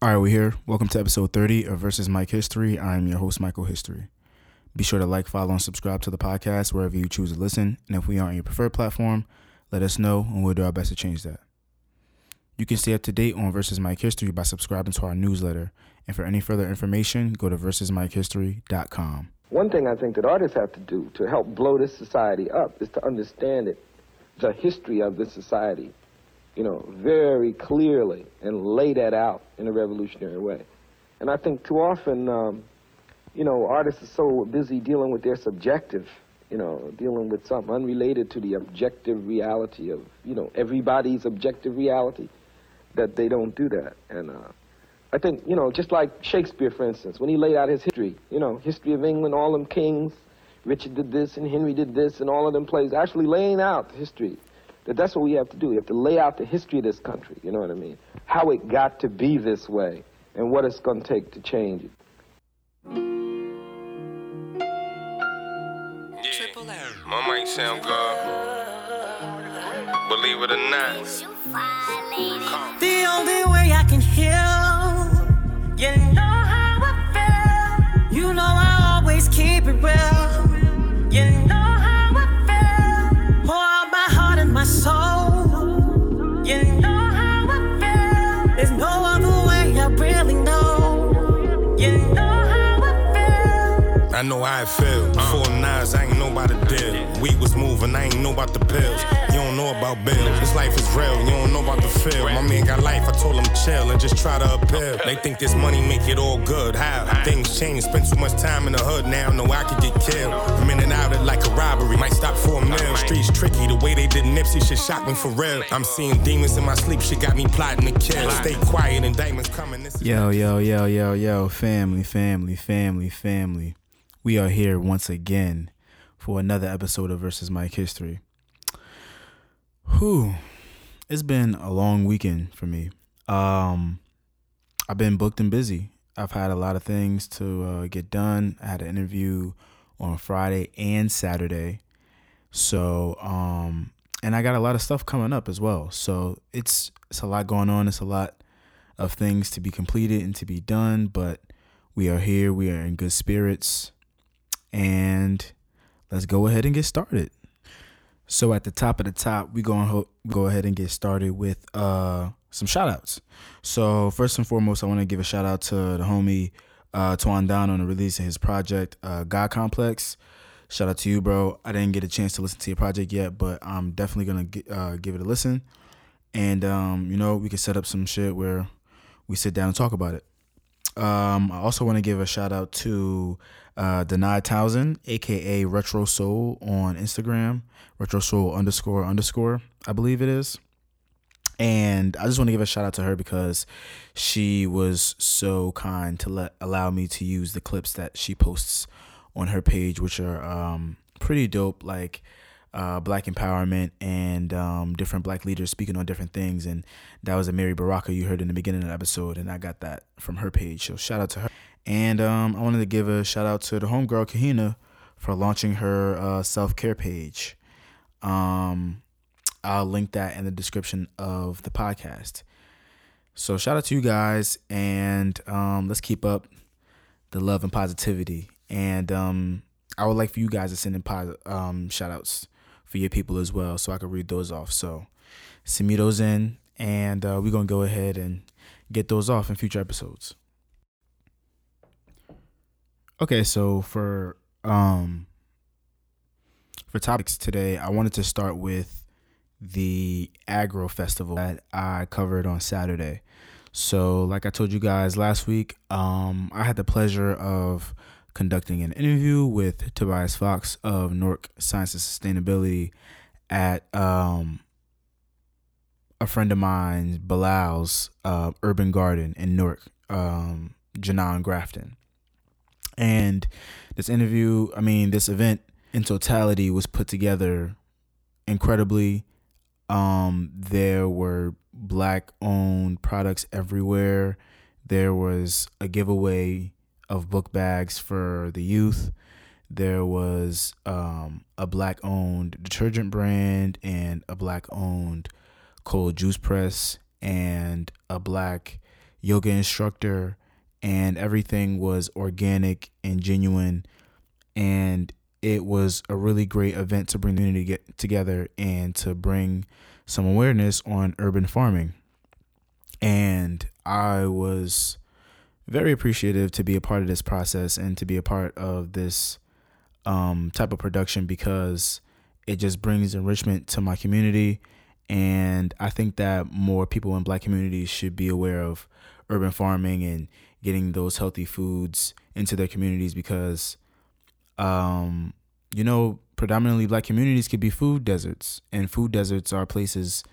All right, we're here. Welcome to episode 30 of Versus Mike History. I'm your host, Michael History. Be sure to like, follow, and subscribe to the podcast wherever you choose to listen. And if we aren't your preferred platform, let us know and we'll do our best to change that. You can stay up to date on Versus Mike History by subscribing to our newsletter. And for any further information, go to versusmikehistory.com. One thing I think that artists have to do to help blow this society up is to understand it, the history of this society, you know, very clearly and lay that out in a revolutionary way. And I think too often, um, you know, artists are so busy dealing with their subjective, you know, dealing with something unrelated to the objective reality of, you know, everybody's objective reality, that they don't do that. And uh, I think, you know, just like Shakespeare, for instance, when he laid out his history, you know, history of England, all them kings, Richard did this and Henry did this and all of them plays, actually laying out the history. That that's what we have to do. We have to lay out the history of this country, you know what I mean? How it got to be this way and what it's going to take to change it. Yeah, my mic sound good. Believe it or not. The only way I can heal, you know how I feel. You know I always keep it real. I know how it feel. Before Nas, I ain't know about the deal. We was moving, I ain't know about the pills. You don't know about bills. This life is real, you don't know about the feel. My man got life, I told him chill and just try to appeal. They think this money make it all good. How? Things change, spend too much time in the hood now, know I could get killed. I'm in and out it like a robbery, might stop for a meal. Streets tricky, the way they did Nipsey shit shock me for real. I'm seeing demons in my sleep, shit got me plotting to kill. Stay quiet, and indictments coming. This is- Yo, yo, yo, yo, yo, family, family, family, family. We are here once again for another episode of Versus Mike History. Whew. It's been a long weekend for me. Um I've been booked and busy. I've had a lot of things to uh, get done. I had an interview on Friday and Saturday. So, um and I got a lot of stuff coming up as well. So, it's it's a lot going on. It's a lot of things to be completed and to be done, but we are here. We are in good spirits. And let's go ahead and get started. So at the top of the top, we going to go ahead and get started with uh some shout outs. So first and foremost, I want to give a shout out to the homie uh Twan Down on the release of his project uh God Complex. Shout out to you, bro. I didn't get a chance to listen to your project yet, but I'm definitely gonna uh, give it a listen. And um, you know, we could set up some shit where we sit down and talk about it. Um, I also want to give a shout out to uh, Denied Townsend, aka Retro Soul, on Instagram. Retro Soul underscore underscore, I believe it is. And I just want to give a shout out to her because she was so kind to let allow me to use the clips that she posts on her page, which are um, pretty dope. Like uh, black empowerment and um, different black leaders speaking on different things. And that was Amiri Baraka you heard in the beginning of the episode, and I got that from her page. So shout out to her. And um, I wanted to give a shout out to the homegirl Kahina for launching her uh, self care page. Um, I'll link that in the description of the podcast. So shout out to you guys, and um, let's keep up the love and positivity. And um, I would like for you guys to send in pos- um, shout outs for your people as well, so I can read those off. So send me those in, and uh, we're gonna go ahead and get those off in future episodes. Okay, so for um for topics today, I wanted to start with the Agro Festival that I covered on Saturday. So, like I told you guys last week, um, I had the pleasure of conducting an interview with Tobias Fox of Newark Science and Sustainability at um, a friend of mine, Bilal's uh, Urban Garden in Newark, um, Janan Grafton. And this interview, I mean, this event in totality was put together incredibly. Um, there were black owned products everywhere. There was a giveaway of book bags for the youth. There was um, a black owned detergent brand and a black owned cold juice press and a black yoga instructor, and everything was organic and genuine. And it was a really great event to bring the community get together and to bring some awareness on urban farming. And I was very appreciative to be a part of this process and to be a part of this um, type of production because it just brings enrichment to my community. And I think that more people in black communities should be aware of urban farming and getting those healthy foods into their communities because, um, you know, predominantly black communities could be food deserts, and food deserts are places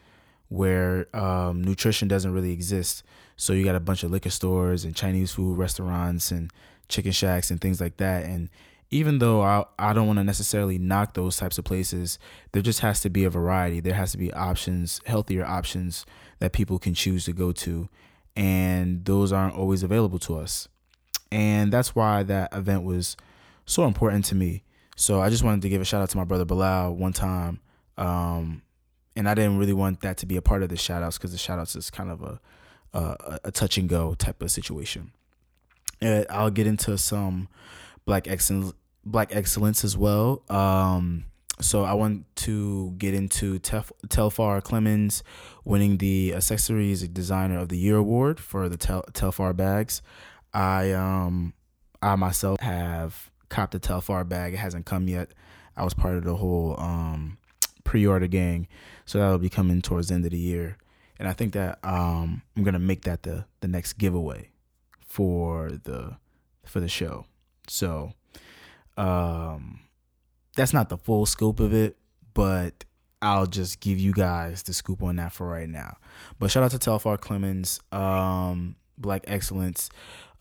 where um, nutrition doesn't really exist. So you got a bunch of liquor stores and Chinese food restaurants and chicken shacks and things like that. And even though I, I don't want to necessarily knock those types of places, there just has to be a variety. There has to be options, healthier options that people can choose to go to. And those aren't always available to us. And that's why that event was so important to me. So I just wanted to give a shout out to my brother Bilal one time. Um, and I didn't really want that to be a part of the shout outs because the shout outs is kind of a, a, a touch and go type of situation. And I'll get into some black excellence, black excellence as well. Um, so I want to get into Tef- Telfar Clemens winning the Accessories Designer of the Year award for the Tel- Telfar bags. I um I myself have copped a Telfar bag. It hasn't come yet. I was part of the whole um, pre-order gang, so that'll be coming towards the end of the year. And I think that um, I'm gonna make that the the next giveaway for the for the show. So um, that's not the full scope of it, but I'll just give you guys the scoop on that for right now. But shout out to Telfar Clemens, um, Black Excellence.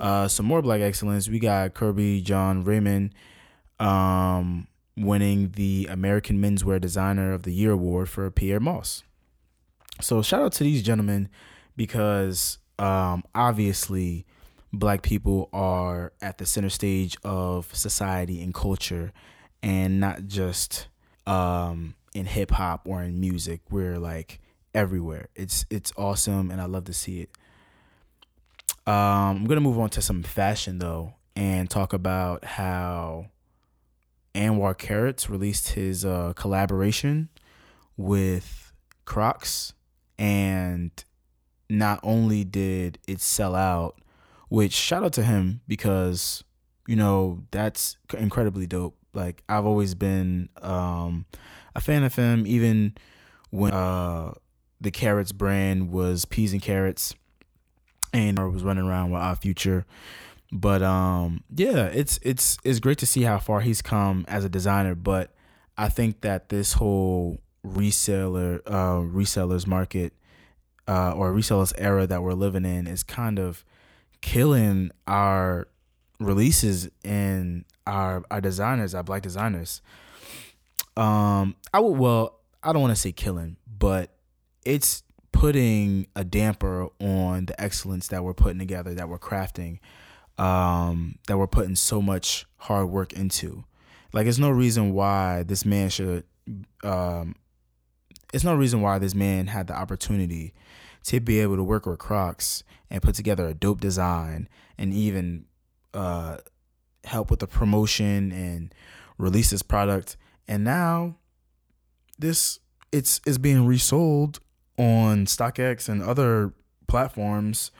Uh, some more Black Excellence. We got Kerby Jean-Raymond um, winning the American Menswear Designer of the Year award for Pyer Moss. So shout out to these gentlemen because um, obviously black people are at the center stage of society and culture and not just um, in hip hop or in music. We're like everywhere. It's it's awesome and I love to see it. Um, I'm gonna move on to some fashion though, and talk about how Anwar Carrots released his uh, collaboration with Crocs, and not only did it sell out, which shout out to him because you know that's incredibly dope. Like I've always been um, a fan of him, even when uh, the Carrots brand was peas and carrots and I was running around with our future. But um, yeah, it's it's it's great to see how far he's come as a designer. But I think that this whole reseller uh, resellers market uh, or resellers era that we're living in is kind of killing our releases and our our designers, our black designers. Um, I would well, I don't want to say killing, but it's putting a damper on the excellence that we're putting together, that we're crafting, um, that we're putting so much hard work into. Like, there's no reason why this man should. Um, it's no reason why this man had the opportunity to be able to work with Crocs and put together a dope design and even uh, help with the promotion and release this product. And now this it's it's being resold on StockX and other platforms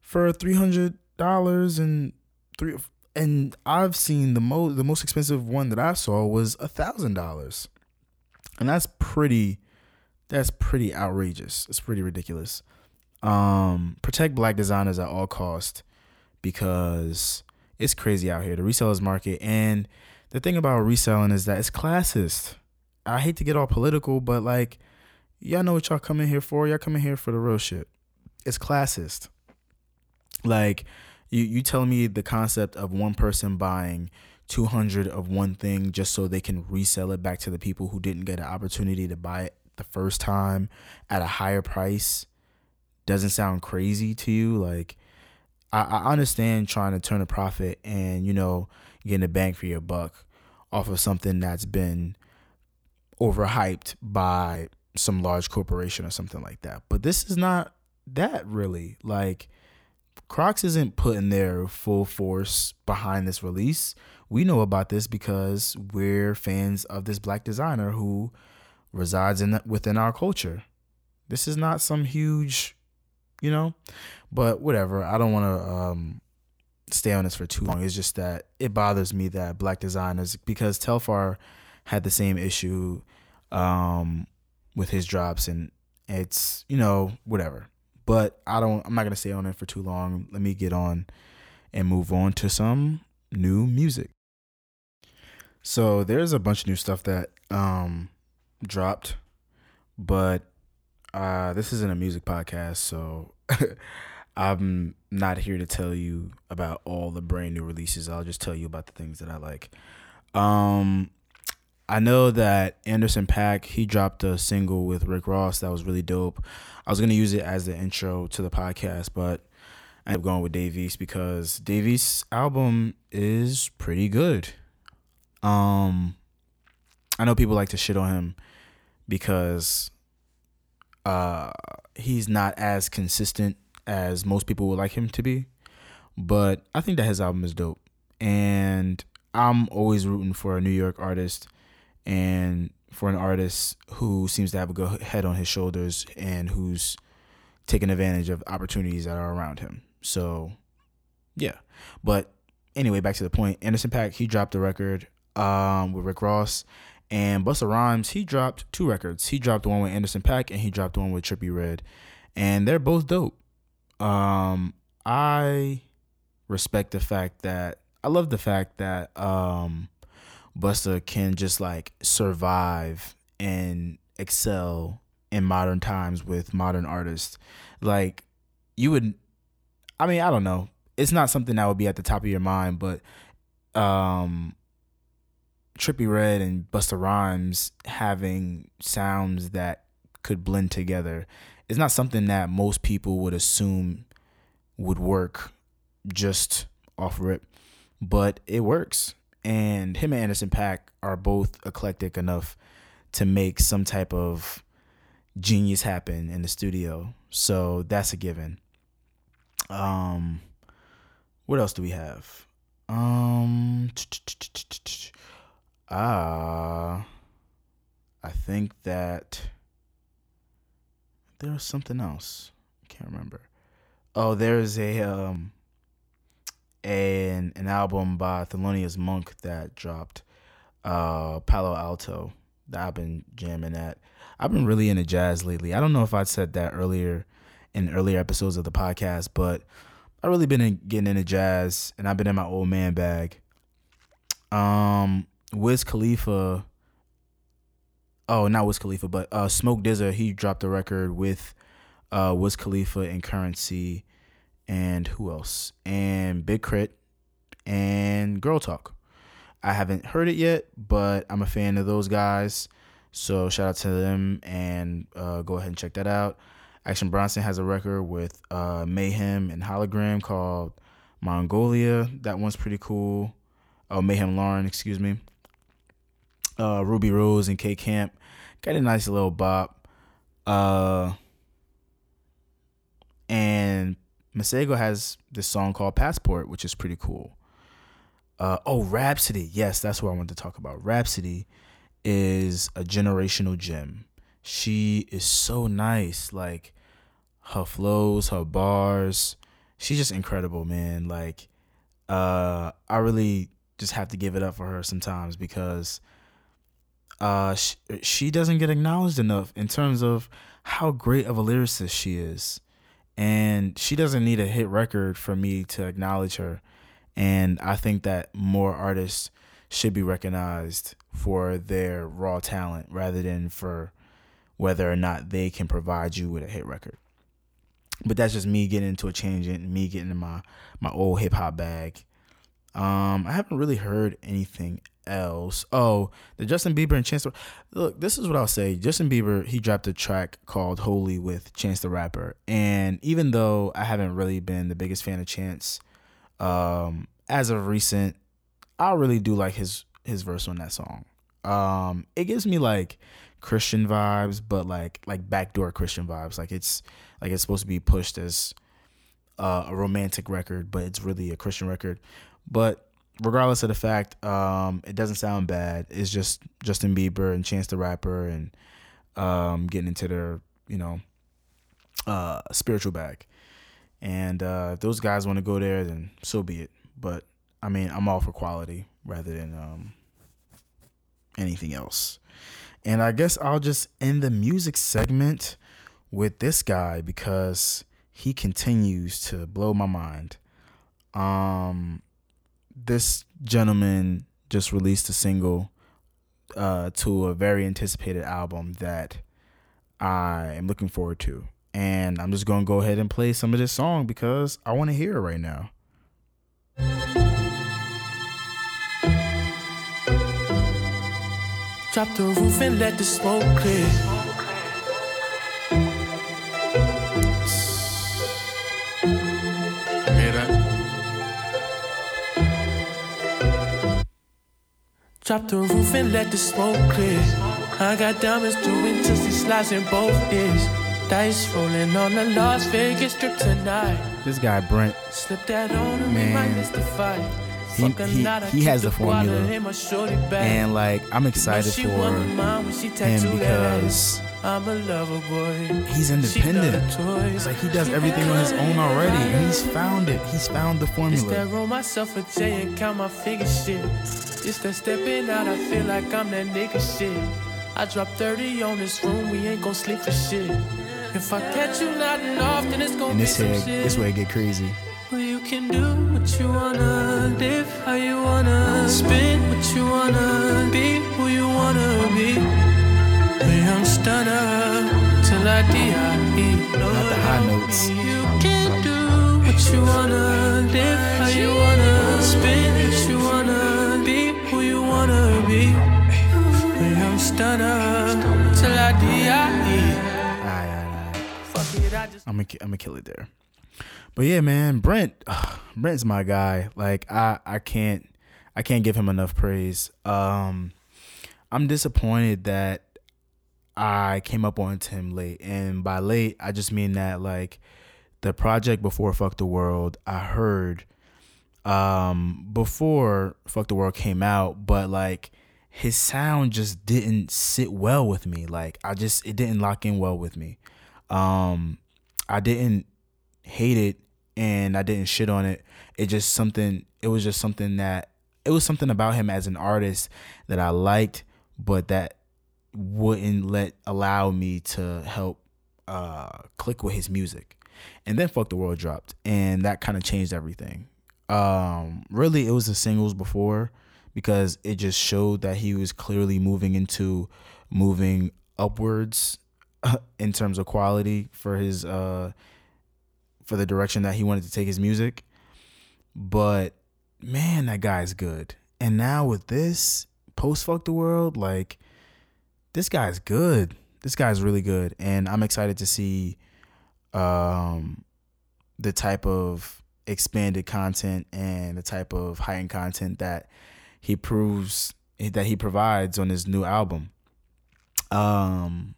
for three hundred dollars and three and I've seen the most the most expensive one that I saw was a thousand dollars. And that's pretty that's pretty outrageous. It's pretty ridiculous. Um, protect black designers at all cost because it's crazy out here. The resellers market and the thing about reselling is that it's classist. I hate to get all political, but like y'all know what y'all coming here for. Y'all coming here for the real shit. It's classist. Like you you telling me the concept of one person buying 200 of one thing just so they can resell it back to the people who didn't get an opportunity to buy it the first time at a higher price doesn't sound crazy to you like I, I understand trying to turn a profit and you know getting a bang for your buck off of something that's been overhyped by some large corporation or something like that. But this is not that really. Like Crocs isn't putting their full force behind this release. We know about this because we're fans of this black designer who resides in within our culture. This is not some huge, you know, but whatever. I don't want to um, stay on this for too long. It's just that it bothers me that black designers because Telfar had the same issue um, with his drops and it's you know whatever but I don't. I'm not gonna stay on it for too long. Let me get on and move on to some new music. So there's a bunch of new stuff that um dropped, but uh this isn't a music podcast, so I'm not here to tell you about all the brand new releases. I'll just tell you about the things that I like. Um I know that Anderson .Paak he dropped a single with Rick Ross that was really dope. I was gonna use it as the intro to the podcast, but I ended up going with Dave East because Dave East's album is pretty good. Um, I know people like to shit on him because uh he's not as consistent as most people would like him to be, but I think that his album is dope, and I'm always rooting for a New York artist and for an artist who seems to have a good head on his shoulders and who's taking advantage of opportunities that are around him. So, yeah. But anyway, back to the point. Anderson .Paak he dropped a record um, with Rick Ross, and Busta Rhymes he dropped two records. He dropped the one with Anderson .Paak and he dropped the one with Trippie Redd, and they're both dope. Um, I respect the fact that I love the fact that um, Busta can just like survive and excel in modern times with modern artists. Like you would I mean, I don't know. It's not something that would be at the top of your mind, but um Trippie Redd and Busta Rhymes having sounds that could blend together is not something that most people would assume would work just off rip, but it works and him and Anderson .Paak are both eclectic enough to make some type of genius happen in the studio. So that's a given. Um what else do we have? Um ah I think that there was something else. I can't remember. Oh, there's a um and an album by Thelonious Monk that dropped, uh, Palo Alto, that I've been jamming at. I've been really into jazz lately. I don't know if I said that earlier in earlier episodes of the podcast, but I've really been in, getting into jazz, and I've been in my old man bag. Um, Wiz Khalifa. Oh, not Wiz Khalifa, but uh, Smoke DZA. He dropped a record with uh, Wiz Khalifa and Curren$y and who else? And Big K.R.I.T. and Girl Talk. I haven't heard it yet, but I'm a fan of those guys. So shout out to them and uh, go ahead and check that out. Action Bronson has a record with uh, Meyhem and Hologram called Mongolia. That one's pretty cool. Oh, Meyhem Lauren, excuse me. Uh, Rubi Rose and K Camp got a nice little bop. Uh, and Masego has this song called Passport, which is pretty cool. Uh, oh, Rapsody. Yes, that's what I wanted to talk about. Rapsody is a generational gem. She is so nice. Like her flows, her bars. She's just incredible, man. Like, uh, I really just have to give it up for her sometimes because uh, she, she doesn't get acknowledged enough in terms of how great of a lyricist she is and she doesn't need a hit record for me to acknowledge her. And i think that more artists should be recognized for their raw talent rather than for whether or not they can provide you with a hit record. But that's just me getting into a change and me getting in my my old hip hop bag. Um i haven't really heard anything else. Oh, the Justin Bieber and Chance the Look, this is what I'll say. Justin Bieber, he dropped a track called Holy with Chance the Rapper. And even though I haven't really been the biggest fan of Chance, um, as of recent, I really do like his his verse on that song. Um, it gives me like Christian vibes, but like like backdoor Christian vibes. Like it's like it's supposed to be pushed as uh, a romantic record, but it's really a Christian record. But regardless of the fact, um, it doesn't sound bad. It's just Justin Bieber and Chance the Rapper and um, getting into their you know uh, spiritual bag. And uh, if those guys want to go there, then so be it. But I mean, I'm all for quality rather than um, anything else. And I guess I'll just end the music segment with this guy because he continues to blow my mind. Um, this gentleman just released a single uh, to a very anticipated album that I am looking forward to. And I'm just gonna go ahead and play some of this song because I want to hear it right now. Drop the roof and let the smoke clear. Drop the roof and let the smoke clear. I got diamonds doing tussie slides in both ears. Dice rolling on the Las Vegas strip tonight. This guy Brent, Slip that on and we might miss the fight. he he, he has the formula, in my shorty bag. and like I'm excited for want mine when she him because. I'm a lover boy. he's independent. love the toys. Like he does everything on his own already, and he's found it. He's found the It's formula. that roll myself a J and count my figure shit. It's that stepping out, I feel like I'm that nigga shit. I drop 30 on this room, we ain't gon' sleep for shit. If I catch you nodding off, then it's gon' And be this shit. this way it get crazy. Well, you can do what you wanna, live how you wanna, spin what you wanna, be who you wanna be. Me, I'm stunner till I die. Not the high notes. You can do what you wanna, live how you wanna, spin what you wanna, be who you wanna be. Me, I'm stunner till I die. I'm gonna I'm gonna kill it there. But yeah, man, Brent, Brent's my guy. Like I I can't I can't give him enough praise. Um, I'm disappointed that I came up on him late, and by late I just mean that like the project before Fuck the World I heard um before Fuck the World came out, but like his sound just didn't sit well with me. Like I just it didn't lock in well with me. Um I didn't hate it and I didn't shit on it. It just something it was just something that it was something about him as an artist that I liked, but that wouldn't let allow me to help uh click with his music. And then Fuck the World dropped and that kind of changed everything. Um really it was the singles before because it just showed that he was clearly moving into moving upwards in terms of quality for his uh for the direction that he wanted to take his music. But man, that guy's good. And now with this post fuck the world, like this guy's good. This guy's really good. And I'm excited to see um the type of expanded content and the type of heightened content that he proves that he provides on his new album. Um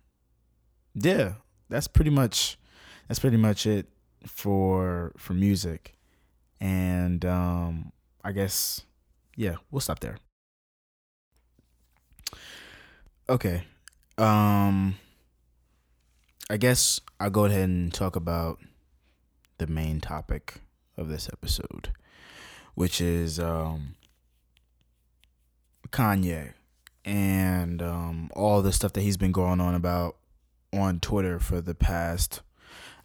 yeah, that's pretty much that's pretty much it for for music. And um I guess yeah, we'll stop there. Okay. Um I guess I'll go ahead and talk about the main topic of this episode, which is um Kanye and um all the stuff that he's been going on about on Twitter for the past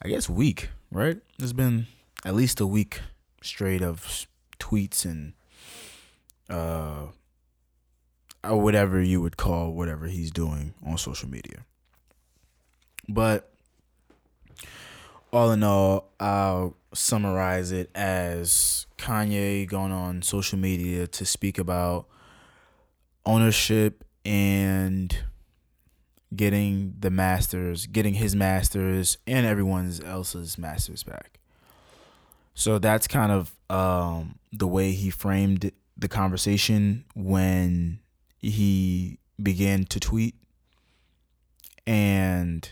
I guess week, right? There's been at least a week straight of tweets and uh or whatever you would call whatever he's doing on social media. But all in all, I'll summarize it as Kanye going on social media to speak about ownership and getting the masters, getting his masters and everyone else's masters back. So that's kind of um, the way he framed the conversation when he began to tweet. And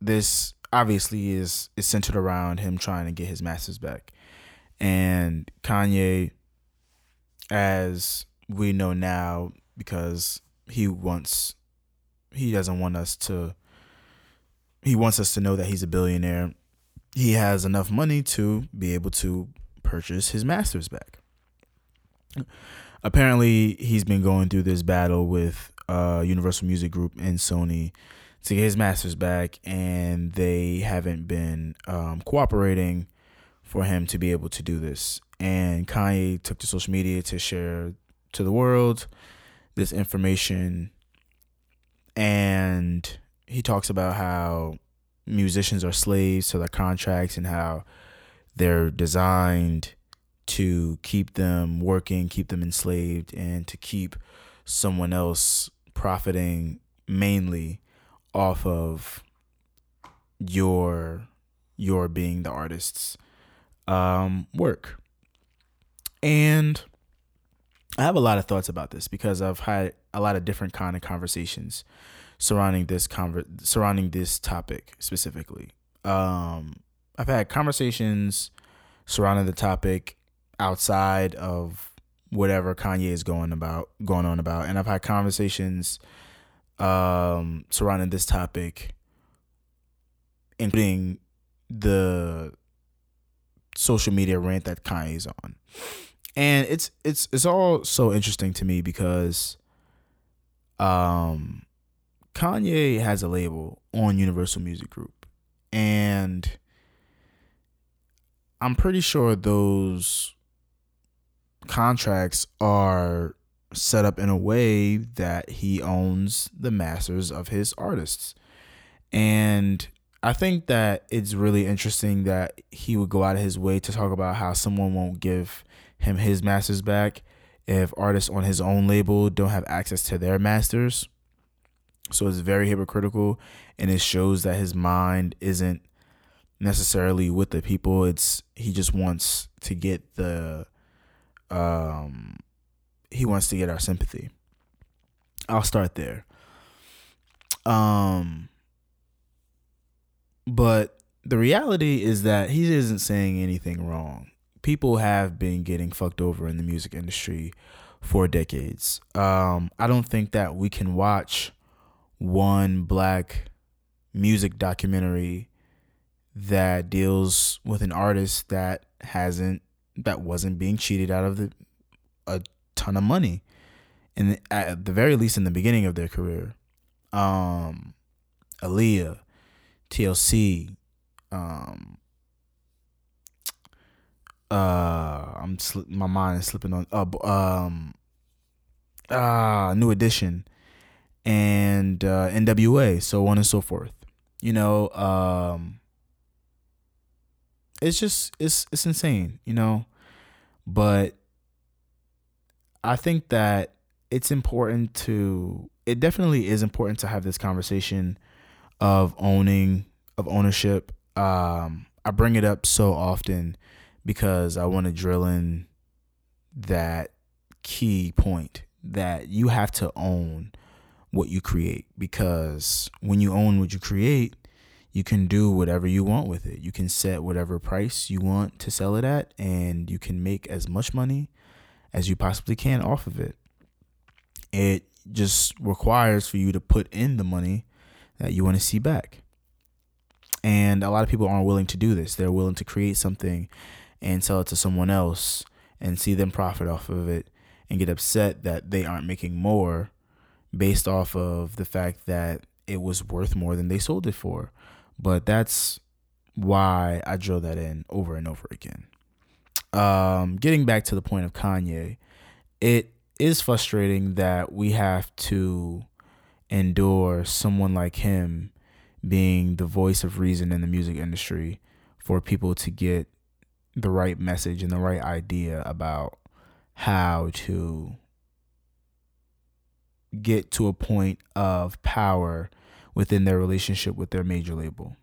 this obviously is is centered around him trying to get his masters back. And Kanye, as we know now, because he wants he doesn't want us to he wants us to know that he's a billionaire. He has enough money to be able to purchase his masters back. Apparently, he's been going through this battle with uh, Universal Music Group and Sony to get his masters back, and they haven't been um, cooperating for him to be able to do this. And Kanye took to social media to share to the world this information, and he talks about how musicians are slaves to their contracts and how they're designed to keep them working, keep them enslaved, and to keep someone else profiting mainly off of your your being the artist's um, work. And I have a lot of thoughts about this because I've had a lot of different kind of conversations surrounding this conver- surrounding this topic specifically. Um, I've had conversations surrounding the topic outside of whatever Kanye is going about going on about, and I've had conversations um, surrounding this topic, including the social media rant that Kanye's on, and it's it's it's all so interesting to me because, um, Kanye has a label on Universal Music Group, and I'm pretty sure those contracts are set up in a way that he owns the masters of his artists. And I think that it's really interesting that he would go out of his way to talk about how someone won't give him his masters back if artists on his own label don't have access to their masters. So it's very hypocritical and it shows that his mind isn't necessarily with the people. It's he just wants to get the um he wants to get our sympathy. I'll start there. Um but the reality is that he isn't saying anything wrong. People have been getting fucked over in the music industry for decades. Um I don't think that we can watch one black music documentary that deals with an artist that hasn't that wasn't being cheated out of the a ton of money and at the very least in the beginning of their career um Aaliyah TLC um uh I'm sli- my mind is slipping on uh um uh new edition and uh NWA so on and so forth you know um it's just it's it's insane, you know. But I think that it's important to it definitely is important to have this conversation of owning of ownership. Um I bring it up so often because I want to drill in that key point that you have to own what you create because when you own what you create, you can do whatever you want with it. You can set whatever price you want to sell it at, and you can make as much money as you possibly can off of it. It just requires for you to put in the money that you want to see back. And a lot of people aren't willing to do this. They're willing to create something and sell it to someone else and see them profit off of it and get upset that they aren't making more based off of the fact that it was worth more than they sold it for. But that's why I drill that in over and over again. Um, getting back to the point of Kanye, it is frustrating that we have to endure someone like him being the voice of reason in the music industry for people to get the right message and the right idea about how to get to a point of power within their relationship with their major label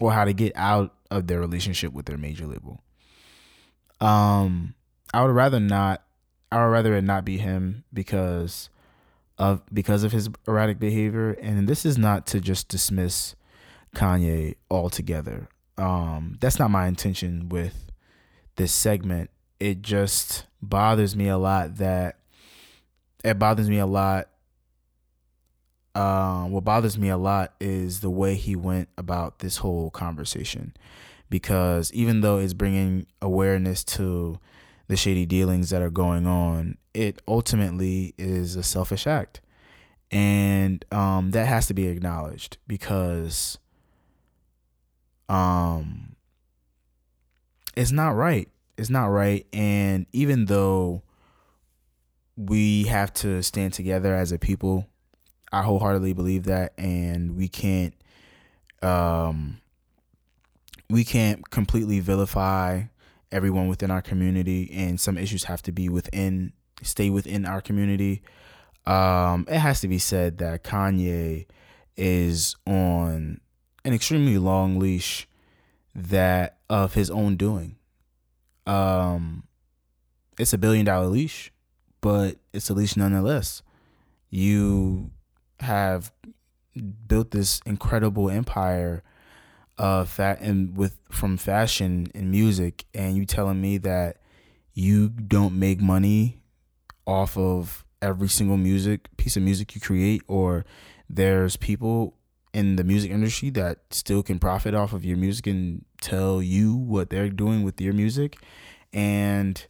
or how to get out of their relationship with their major label. Um I would rather not I would rather it not be him because of because of his erratic behavior and this is not to just dismiss Kanye altogether. Um, that's not my intention with this segment. It just bothers me a lot that it bothers me a lot. Um, what bothers me a lot is the way he went about this whole conversation, because even though it's bringing awareness to the shady dealings that are going on, it ultimately is a selfish act, and um, that has to be acknowledged because um, it's not right. It's not right, and even though we have to stand together as a people. I wholeheartedly believe that, and we can't, um, we can't completely vilify everyone within our community, and some issues have to be within, stay within our community. Um, it has to be said that Kanye is on an extremely long leash that of his own doing. Um, it's a billion dollar leash but it's a leash nonetheless. You have built this incredible empire of fat and with from fashion and music, and you telling me that you don't make money off of every single music piece of music you create, or there's people in the music industry that still can profit off of your music and tell you what they're doing with your music, and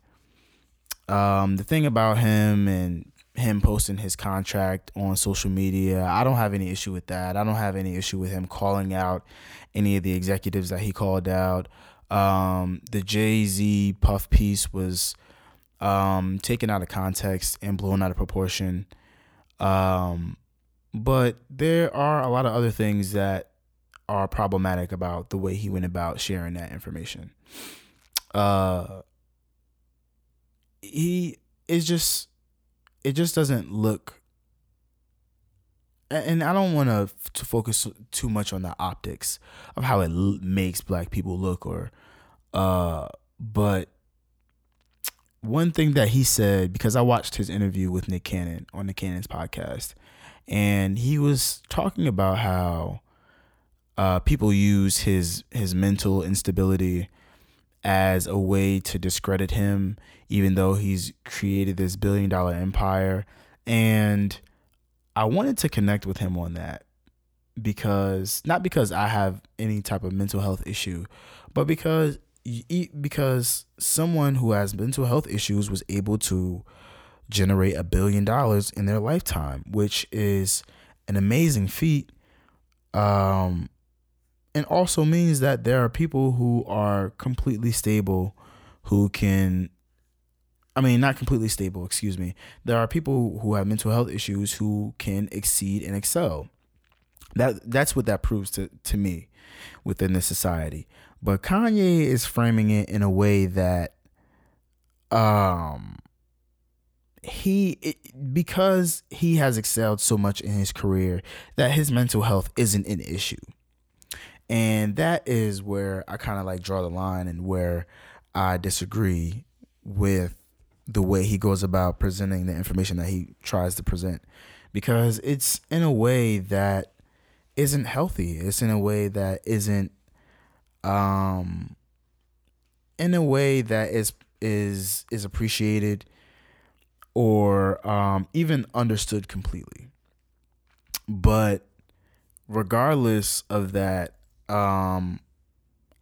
um, the thing about him and him posting his contract on social media, I don't have any issue with that. I don't have any issue with him calling out any of the executives that he called out. Um, the Jay Z Puff piece was um, taken out of context and blown out of proportion. Um, but there are a lot of other things that are problematic about the way he went about sharing that information. Uh, he is just it just doesn't look and I don't want to to focus too much on the optics of how it l- makes black people look or uh but one thing that he said because I watched his interview with Nick Cannon on Nick Cannon's podcast and he was talking about how uh people use his his mental instability as a way to discredit him, even though he's created this billion dollar empire. And I wanted to connect with him on that because not because I have any type of mental health issue, but because because someone who has mental health issues was able to generate a billion dollars in their lifetime, which is an amazing feat. Um, and also means that there are people who are completely stable who can I mean not completely stable, excuse me. There are people who have mental health issues who can exceed and excel. That that's what that proves to to me within this society. But Kanye is framing it in a way that um he because he has excelled so much in his career that his mental health isn't an issue. And that is where I kind of like draw the line and where I disagree with the way he goes about presenting the information that he tries to present. Because it's in a way that isn't healthy. It's in a way that isn't um in a way that is is is appreciated or um even understood completely. But regardless of that, um,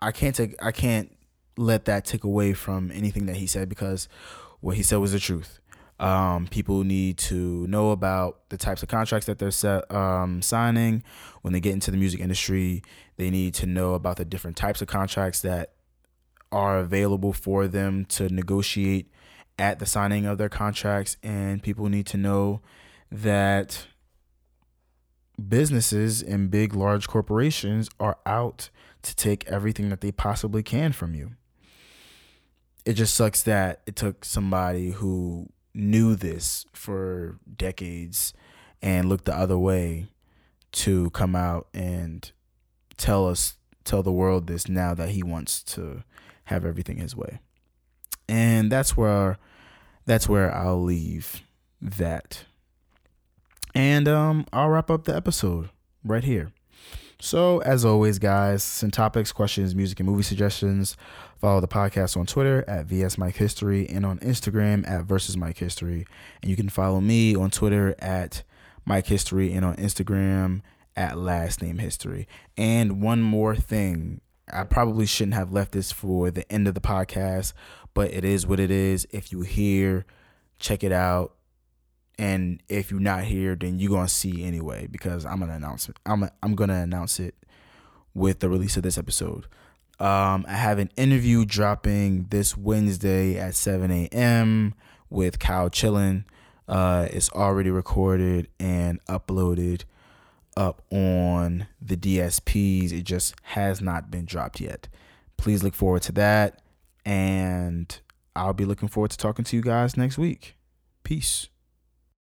I can't take I can't let that take away from anything that he said because what he said was the truth. Um, people need to know about the types of contracts that they're set, um, signing when they get into the music industry. They need to know about the different types of contracts that are available for them to negotiate at the signing of their contracts. And people need to know that businesses and big, large corporations are out to take everything that they possibly can from you. It just sucks that it took somebody who knew this for decades and looked the other way to come out and tell us tell the world this now that he wants to have everything his way. And that's where that's where I'll leave that and um, I'll wrap up the episode right here. So, as always, guys, send topics, questions, music, and movie suggestions. Follow the podcast on Twitter at VS Mike History and on Instagram at Versus Mike History. And you can follow me on Twitter at Mike History and on Instagram at Last Name History. And one more thing. I probably shouldn't have left this for the end of the podcast, but it is what it is. If you hear, check it out and if you're not here, then you're gonna see anyway because I'm gonna announce it. I'm a, I'm gonna announce it with the release of this episode. Um, I have an interview dropping this Wednesday at 7 a.m. with Kyle Chillin. Uh, it's already recorded and uploaded up on the DSPs. It just has not been dropped yet. Please look forward to that. And I'll be looking forward to talking to you guys next week. Peace.